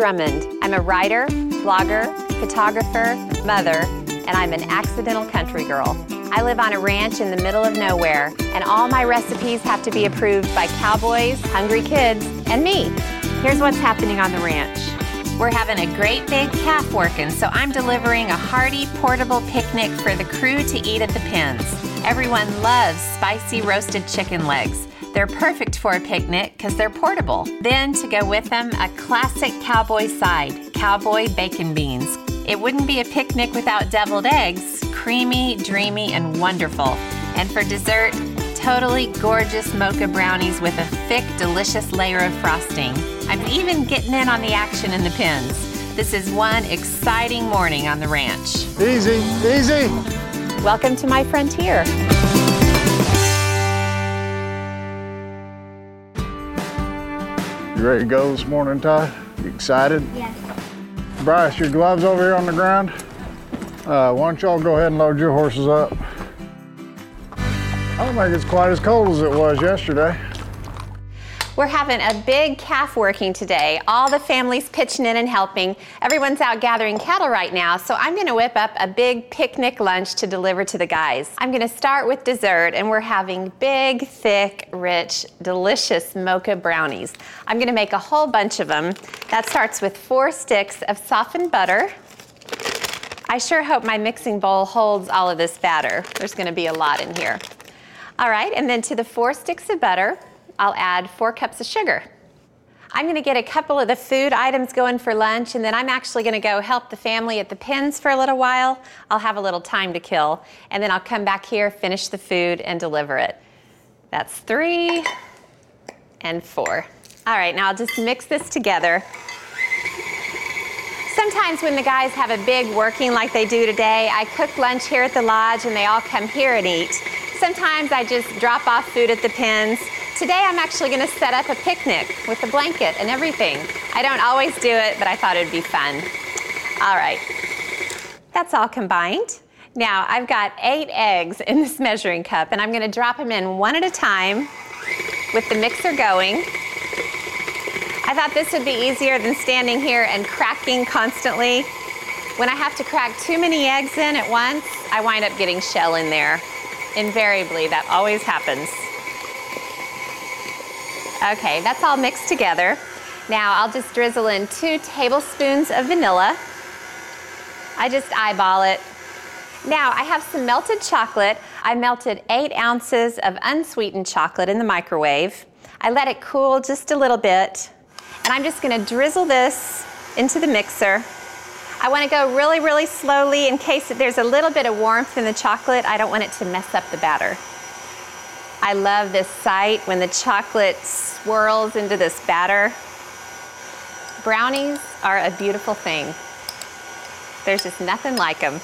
Drummond. I'm a writer, blogger, photographer, mother, and I'm an accidental country girl. I live on a ranch in the middle of nowhere, and all my recipes have to be approved by cowboys, hungry kids, and me. Here's what's happening on the ranch. We're having a great big calf working, so I'm delivering a hearty portable picnic for the crew to eat at the pens. Everyone loves spicy roasted chicken legs. They're perfect for a picnic because they're portable. Then, to go with them, a classic cowboy side cowboy bacon beans. It wouldn't be a picnic without deviled eggs, creamy, dreamy, and wonderful. And for dessert, totally gorgeous mocha brownies with a thick, delicious layer of frosting. I'm even getting in on the action in the pens. This is one exciting morning on the ranch. Easy, easy. Welcome to my frontier. You ready to go this morning, Ty? You excited? Yes. Bryce, your gloves over here on the ground. Uh, why don't y'all go ahead and load your horses up? I don't think it's quite as cold as it was yesterday. We're having a big calf working today. All the families pitching in and helping. Everyone's out gathering cattle right now, so I'm gonna whip up a big picnic lunch to deliver to the guys. I'm gonna start with dessert, and we're having big, thick, rich, delicious mocha brownies. I'm gonna make a whole bunch of them. That starts with four sticks of softened butter. I sure hope my mixing bowl holds all of this batter. There's gonna be a lot in here. All right, and then to the four sticks of butter, I'll add four cups of sugar. I'm gonna get a couple of the food items going for lunch, and then I'm actually gonna go help the family at the pens for a little while. I'll have a little time to kill, and then I'll come back here, finish the food, and deliver it. That's three and four. All right, now I'll just mix this together. Sometimes when the guys have a big working like they do today, I cook lunch here at the lodge and they all come here and eat. Sometimes I just drop off food at the pens. Today I'm actually going to set up a picnic with a blanket and everything. I don't always do it, but I thought it'd be fun. All right, that's all combined. Now I've got eight eggs in this measuring cup, and I'm going to drop them in one at a time with the mixer going. I thought this would be easier than standing here and cracking constantly. When I have to crack too many eggs in at once, I wind up getting shell in there. Invariably, that always happens. Okay, that's all mixed together. Now I'll just drizzle in two tablespoons of vanilla. I just eyeball it. Now I have some melted chocolate. I melted eight ounces of unsweetened chocolate in the microwave. I let it cool just a little bit. And I'm just gonna drizzle this into the mixer. I wanna go really, really slowly in case there's a little bit of warmth in the chocolate. I don't want it to mess up the batter. I love this sight when the chocolate swirls into this batter. Brownies are a beautiful thing. There's just nothing like them.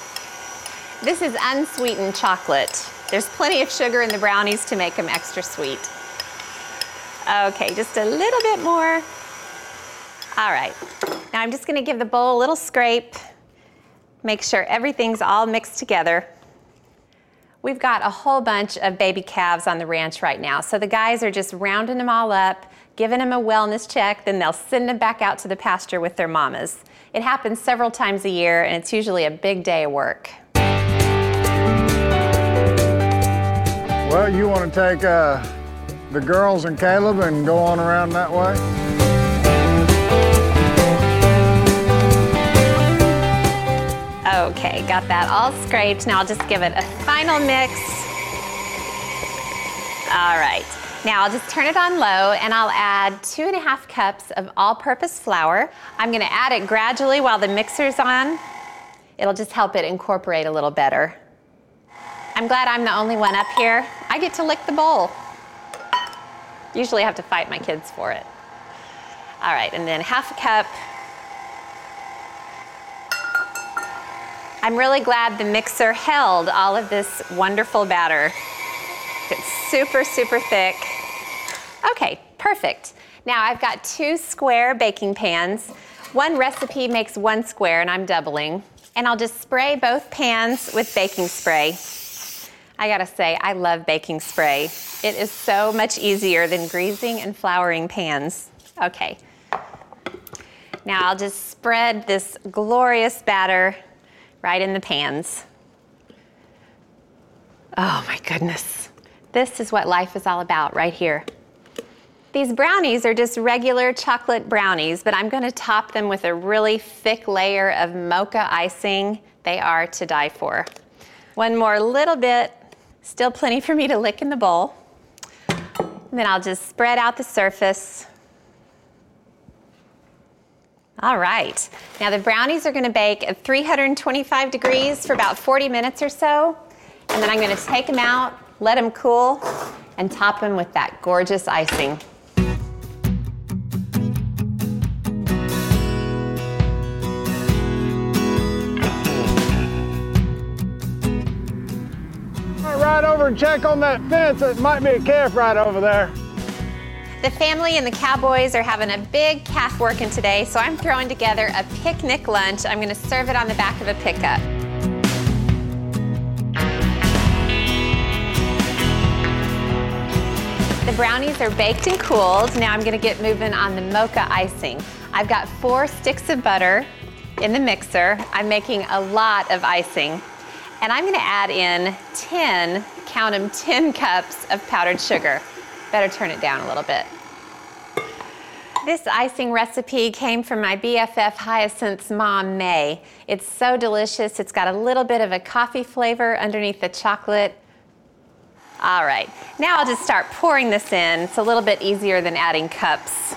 This is unsweetened chocolate. There's plenty of sugar in the brownies to make them extra sweet. Okay, just a little bit more. All right, now I'm just gonna give the bowl a little scrape, make sure everything's all mixed together. We've got a whole bunch of baby calves on the ranch right now. So the guys are just rounding them all up, giving them a wellness check, then they'll send them back out to the pasture with their mamas. It happens several times a year, and it's usually a big day of work. Well, you want to take uh, the girls and Caleb and go on around that way? Okay, got that all scraped. Now I'll just give it a final mix. All right, now I'll just turn it on low and I'll add two and a half cups of all-purpose flour. I'm gonna add it gradually while the mixer's on. It'll just help it incorporate a little better. I'm glad I'm the only one up here. I get to lick the bowl. Usually I have to fight my kids for it. All right, and then half a cup I'm really glad the mixer held all of this wonderful batter. It's super, super thick. Okay, perfect. Now I've got two square baking pans. One recipe makes one square and I'm doubling. And I'll just spray both pans with baking spray. I gotta say, I love baking spray. It is so much easier than greasing and flouring pans. Okay. Now I'll just spread this glorious batter right in the pans. Oh my goodness. This is what life is all about right here. These brownies are just regular chocolate brownies, but I'm gonna top them with a really thick layer of mocha icing. They are to die for. One more little bit, still plenty for me to lick in the bowl. And then I'll just spread out the surface. All right, now the brownies are gonna bake at 325 degrees for about 40 minutes or so. And then I'm gonna take them out, let them cool, and top them with that gorgeous icing. Right over and check on that fence. It might be a calf right over there. The family and the cowboys are having a big calf working today, so I'm throwing together a picnic lunch. I'm gonna serve it on the back of a pickup. The brownies are baked and cooled. Now I'm gonna get moving on the mocha icing. I've got four sticks of butter in the mixer. I'm making a lot of icing. And I'm gonna add in 10, count them, 10 cups of powdered sugar. Better turn it down a little bit. This icing recipe came from my BFF Hyacinth's mom, May. It's so delicious. It's got a little bit of a coffee flavor underneath the chocolate. All right, now I'll just start pouring this in. It's a little bit easier than adding cups.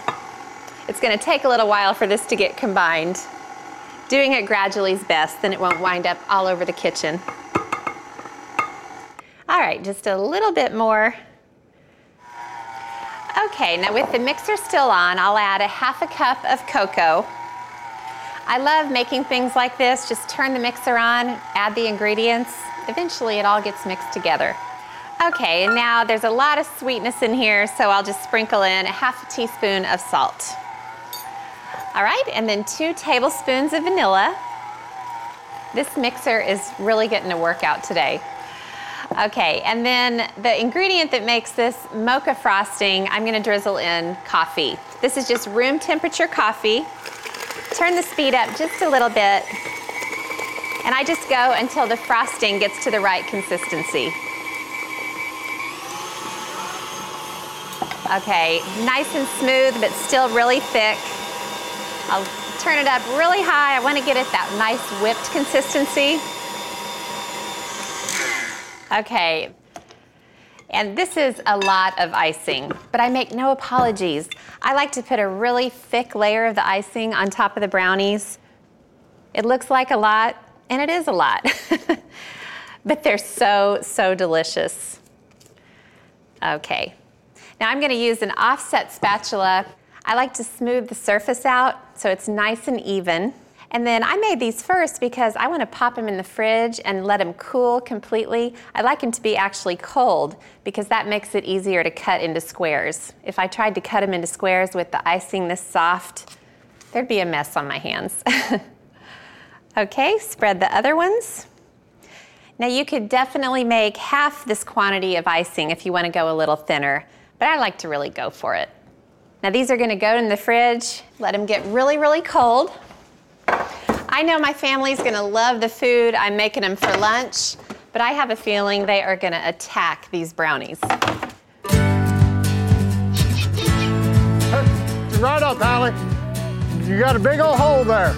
It's gonna take a little while for this to get combined. Doing it gradually is best, then it won't wind up all over the kitchen. All right, just a little bit more. Okay, now with the mixer still on, I'll add a half a cup of cocoa. I love making things like this. Just turn the mixer on, add the ingredients. Eventually it all gets mixed together. Okay, and now there's a lot of sweetness in here, so I'll just sprinkle in a half a teaspoon of salt. All right, and then two tablespoons of vanilla. This mixer is really getting a workout today. Okay, and then the ingredient that makes this mocha frosting, I'm gonna drizzle in coffee. This is just room temperature coffee. Turn the speed up just a little bit, and I just go until the frosting gets to the right consistency. Okay, nice and smooth, but still really thick. I'll turn it up really high. I want to get it that nice whipped consistency. Okay, and this is a lot of icing, but I make no apologies. I like to put a really thick layer of the icing on top of the brownies. It looks like a lot, and it is a lot, but they're so, so delicious. Okay, now I'm gonna use an offset spatula. I like to smooth the surface out so it's nice and even. And then I made these first because I want to pop them in the fridge and let them cool completely. I like them to be actually cold because that makes it easier to cut into squares. If I tried to cut them into squares with the icing this soft, there'd be a mess on my hands. okay, spread the other ones. Now you could definitely make half this quantity of icing if you want to go a little thinner, but I like to really go for it. Now these are going to go in the fridge, let them get really, really cold. I know my family's going to love the food. I'm making them for lunch, but I have a feeling they are going to attack these brownies. Right up, Allie. You got a big old hole there.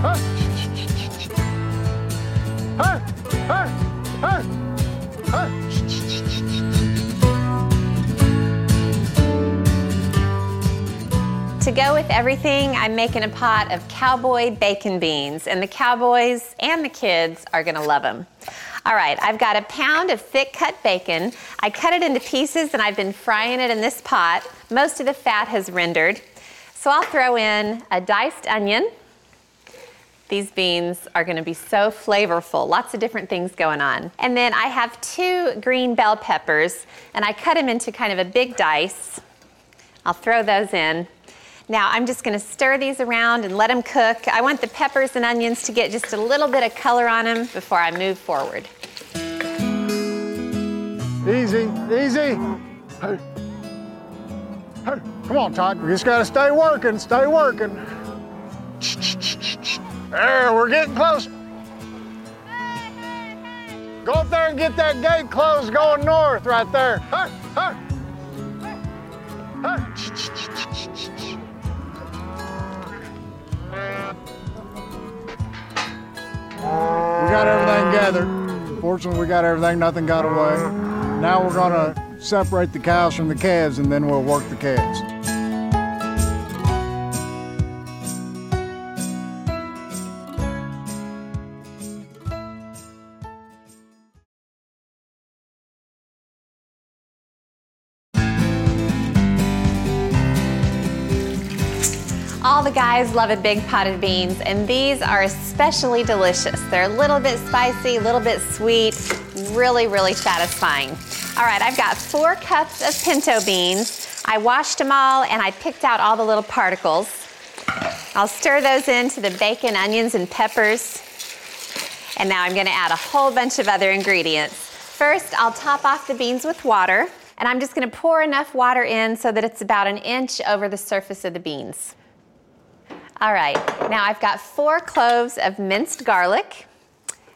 Huh? Huh? Huh? Huh? Huh? To go with everything, I'm making a pot of cowboy bacon beans, and the cowboys and the kids are gonna love them. All right, I've got a pound of thick cut bacon. I cut it into pieces and I've been frying it in this pot. Most of the fat has rendered. So I'll throw in a diced onion. These beans are gonna be so flavorful, lots of different things going on. And then I have two green bell peppers and I cut them into kind of a big dice. I'll throw those in. Now I'm just gonna stir these around and let them cook. I want the peppers and onions to get just a little bit of color on them before I move forward. Easy, easy. Hey. Hey. Come on, Todd. We just gotta stay working, stay working. There, we're getting close. Go up there and get that gate closed going north right there. Hey, hey. We gathered. Fortunately, we got everything, nothing got away. Now we're gonna separate the cows from the calves and then we'll work the calves. Guys love a big pot of beans, and these are especially delicious. They're a little bit spicy, a little bit sweet, really, really satisfying. All right, I've got four cups of pinto beans. I washed them all and I picked out all the little particles. I'll stir those into the bacon, onions, and peppers. And now I'm gonna add a whole bunch of other ingredients. First, I'll top off the beans with water, and I'm just gonna pour enough water in so that it's about an inch over the surface of the beans. All right, now I've got four cloves of minced garlic,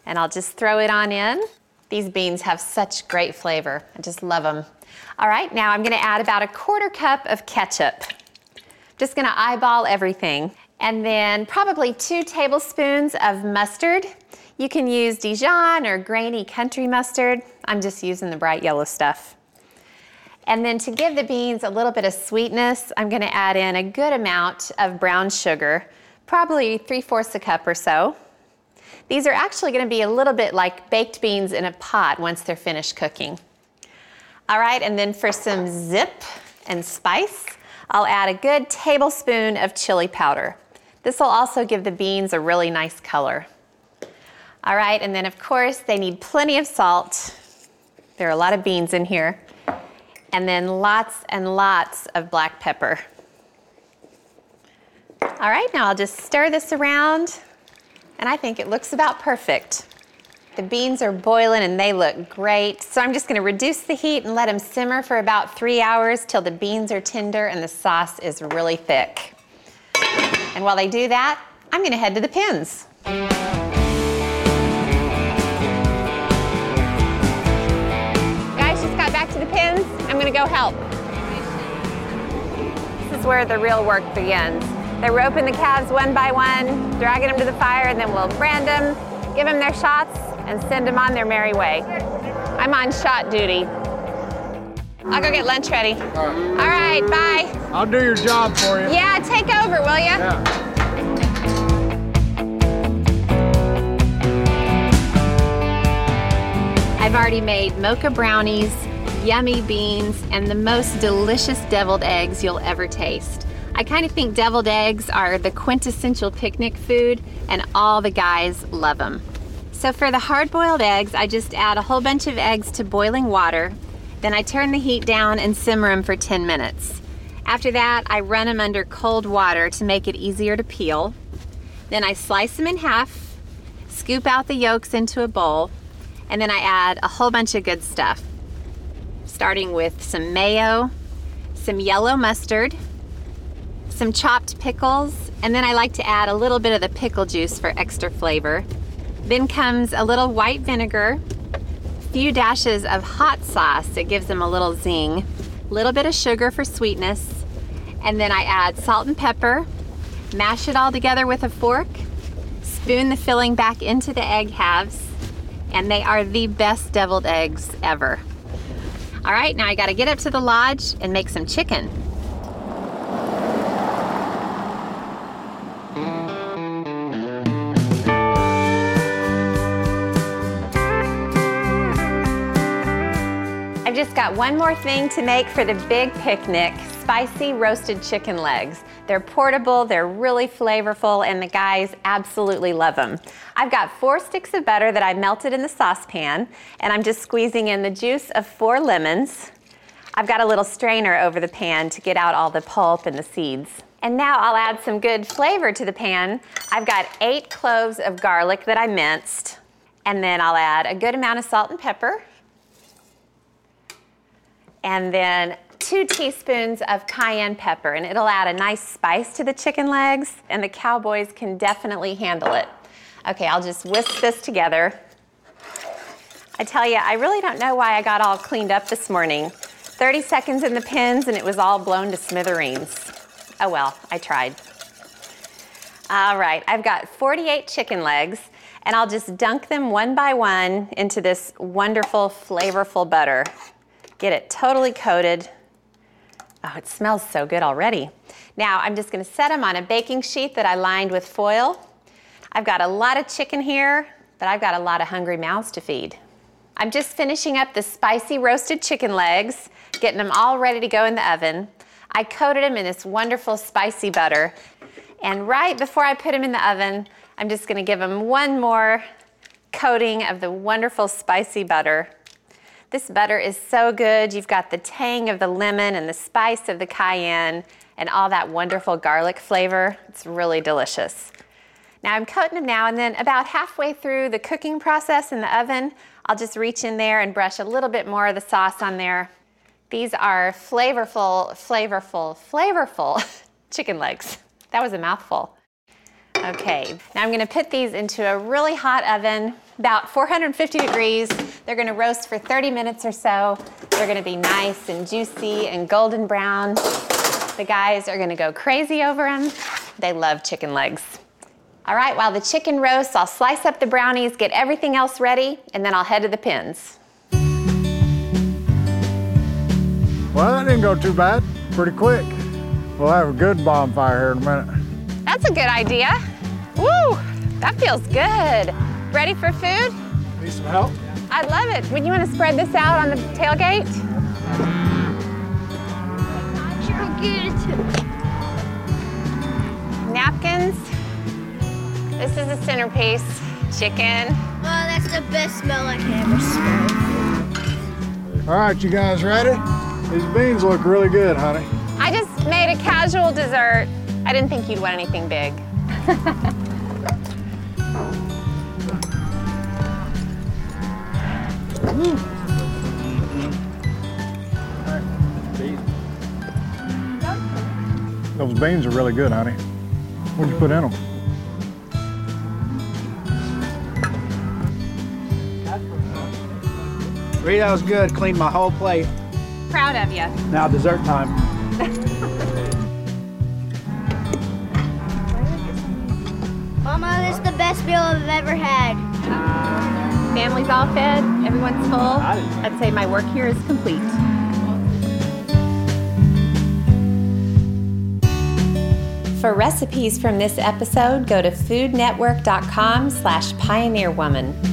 and I'll just throw it on in. These beans have such great flavor. I just love them. All right, now I'm gonna add about a quarter cup of ketchup. Just gonna eyeball everything. And then probably two tablespoons of mustard. You can use Dijon or grainy country mustard. I'm just using the bright yellow stuff. And then to give the beans a little bit of sweetness, I'm gonna add in a good amount of brown sugar, probably three-fourths a cup or so. These are actually gonna be a little bit like baked beans in a pot once they're finished cooking. All right, and then for some zip and spice, I'll add a good tablespoon of chili powder. This will also give the beans a really nice color. All right, and then of course they need plenty of salt. There are a lot of beans in here and then lots and lots of black pepper. All right, now I'll just stir this around, and I think it looks about perfect. The beans are boiling and they look great. So I'm just gonna reduce the heat and let them simmer for about three hours till the beans are tender and the sauce is really thick. And while they do that, I'm gonna head to the pins. Go help. This is where the real work begins. They're roping the calves one by one, dragging them to the fire, and then we'll brand them, give them their shots, and send them on their merry way. I'm on shot duty. I'll go get lunch ready. All right, All right bye. I'll do your job for you. Yeah, take over, will you? Yeah. I've already made mocha brownies, yummy beans, and the most delicious deviled eggs you'll ever taste. I kind of think deviled eggs are the quintessential picnic food, and all the guys love them. So for the hard-boiled eggs, I just add a whole bunch of eggs to boiling water, then I turn the heat down and simmer them for 10 minutes. After that, I run them under cold water to make it easier to peel. Then I slice them in half, scoop out the yolks into a bowl, and then I add a whole bunch of good stuff starting with some mayo, some yellow mustard, some chopped pickles, and then I like to add a little bit of the pickle juice for extra flavor. Then comes a little white vinegar, a few dashes of hot sauce that gives them a little zing, a little bit of sugar for sweetness, and then I add salt and pepper, mash it all together with a fork, spoon the filling back into the egg halves, and they are the best deviled eggs ever. All right, now I gotta get up to the lodge and make some chicken. I've just got one more thing to make for the big picnic, spicy roasted chicken legs. They're portable, they're really flavorful, and the guys absolutely love them. I've got four sticks of butter that I melted in the saucepan, and I'm just squeezing in the juice of four lemons. I've got a little strainer over the pan to get out all the pulp and the seeds. And now I'll add some good flavor to the pan. I've got eight cloves of garlic that I minced, and then I'll add a good amount of salt and pepper, and then two teaspoons of cayenne pepper, and it'll add a nice spice to the chicken legs, and the cowboys can definitely handle it. Okay, I'll just whisk this together. I tell you, I really don't know why I got all cleaned up this morning. 30 seconds in the pins and it was all blown to smithereens. Oh well, I tried. All right, I've got 48 chicken legs and I'll just dunk them one by one into this wonderful, flavorful butter. Get it totally coated. Oh, it smells so good already. Now I'm just gonna set them on a baking sheet that I lined with foil. I've got a lot of chicken here, but I've got a lot of hungry mouths to feed. I'm just finishing up the spicy roasted chicken legs, getting them all ready to go in the oven. I coated them in this wonderful spicy butter. And right before I put them in the oven, I'm just gonna give them one more coating of the wonderful spicy butter. This butter is so good. You've got the tang of the lemon and the spice of the cayenne and all that wonderful garlic flavor. It's really delicious. Now I'm coating them now and then about halfway through the cooking process in the oven, I'll just reach in there and brush a little bit more of the sauce on there. These are flavorful, flavorful, flavorful chicken legs. That was a mouthful. Okay, now I'm gonna put these into a really hot oven, about 450 degrees. They're gonna roast for 30 minutes or so. They're gonna be nice and juicy and golden brown. The guys are gonna go crazy over them. They love chicken legs. All right, while the chicken roasts, I'll slice up the brownies, get everything else ready, and then I'll head to the pins. Well, that didn't go too bad. Pretty quick. We'll have a good bonfire here in a minute. That's a good idea. Woo, that feels good. Ready for food? Need some help? I love it. Would you want to spread this out on the tailgate? Napkins. This is the centerpiece. Chicken. Oh, that's the best smell I can ever smell. All right, you guys ready? These beans look really good, honey. I just made a casual dessert. I didn't think you'd want anything big. Those beans are really good, honey. What'd you put in them? Rita, that was good. Cleaned my whole plate. Proud of you. Now dessert time. Mama, this is the best meal I've ever had. Uh, Family's all fed. Everyone's full. I'd say my work here is complete. For recipes from this episode, go to foodnetwork.com slash pioneerwoman.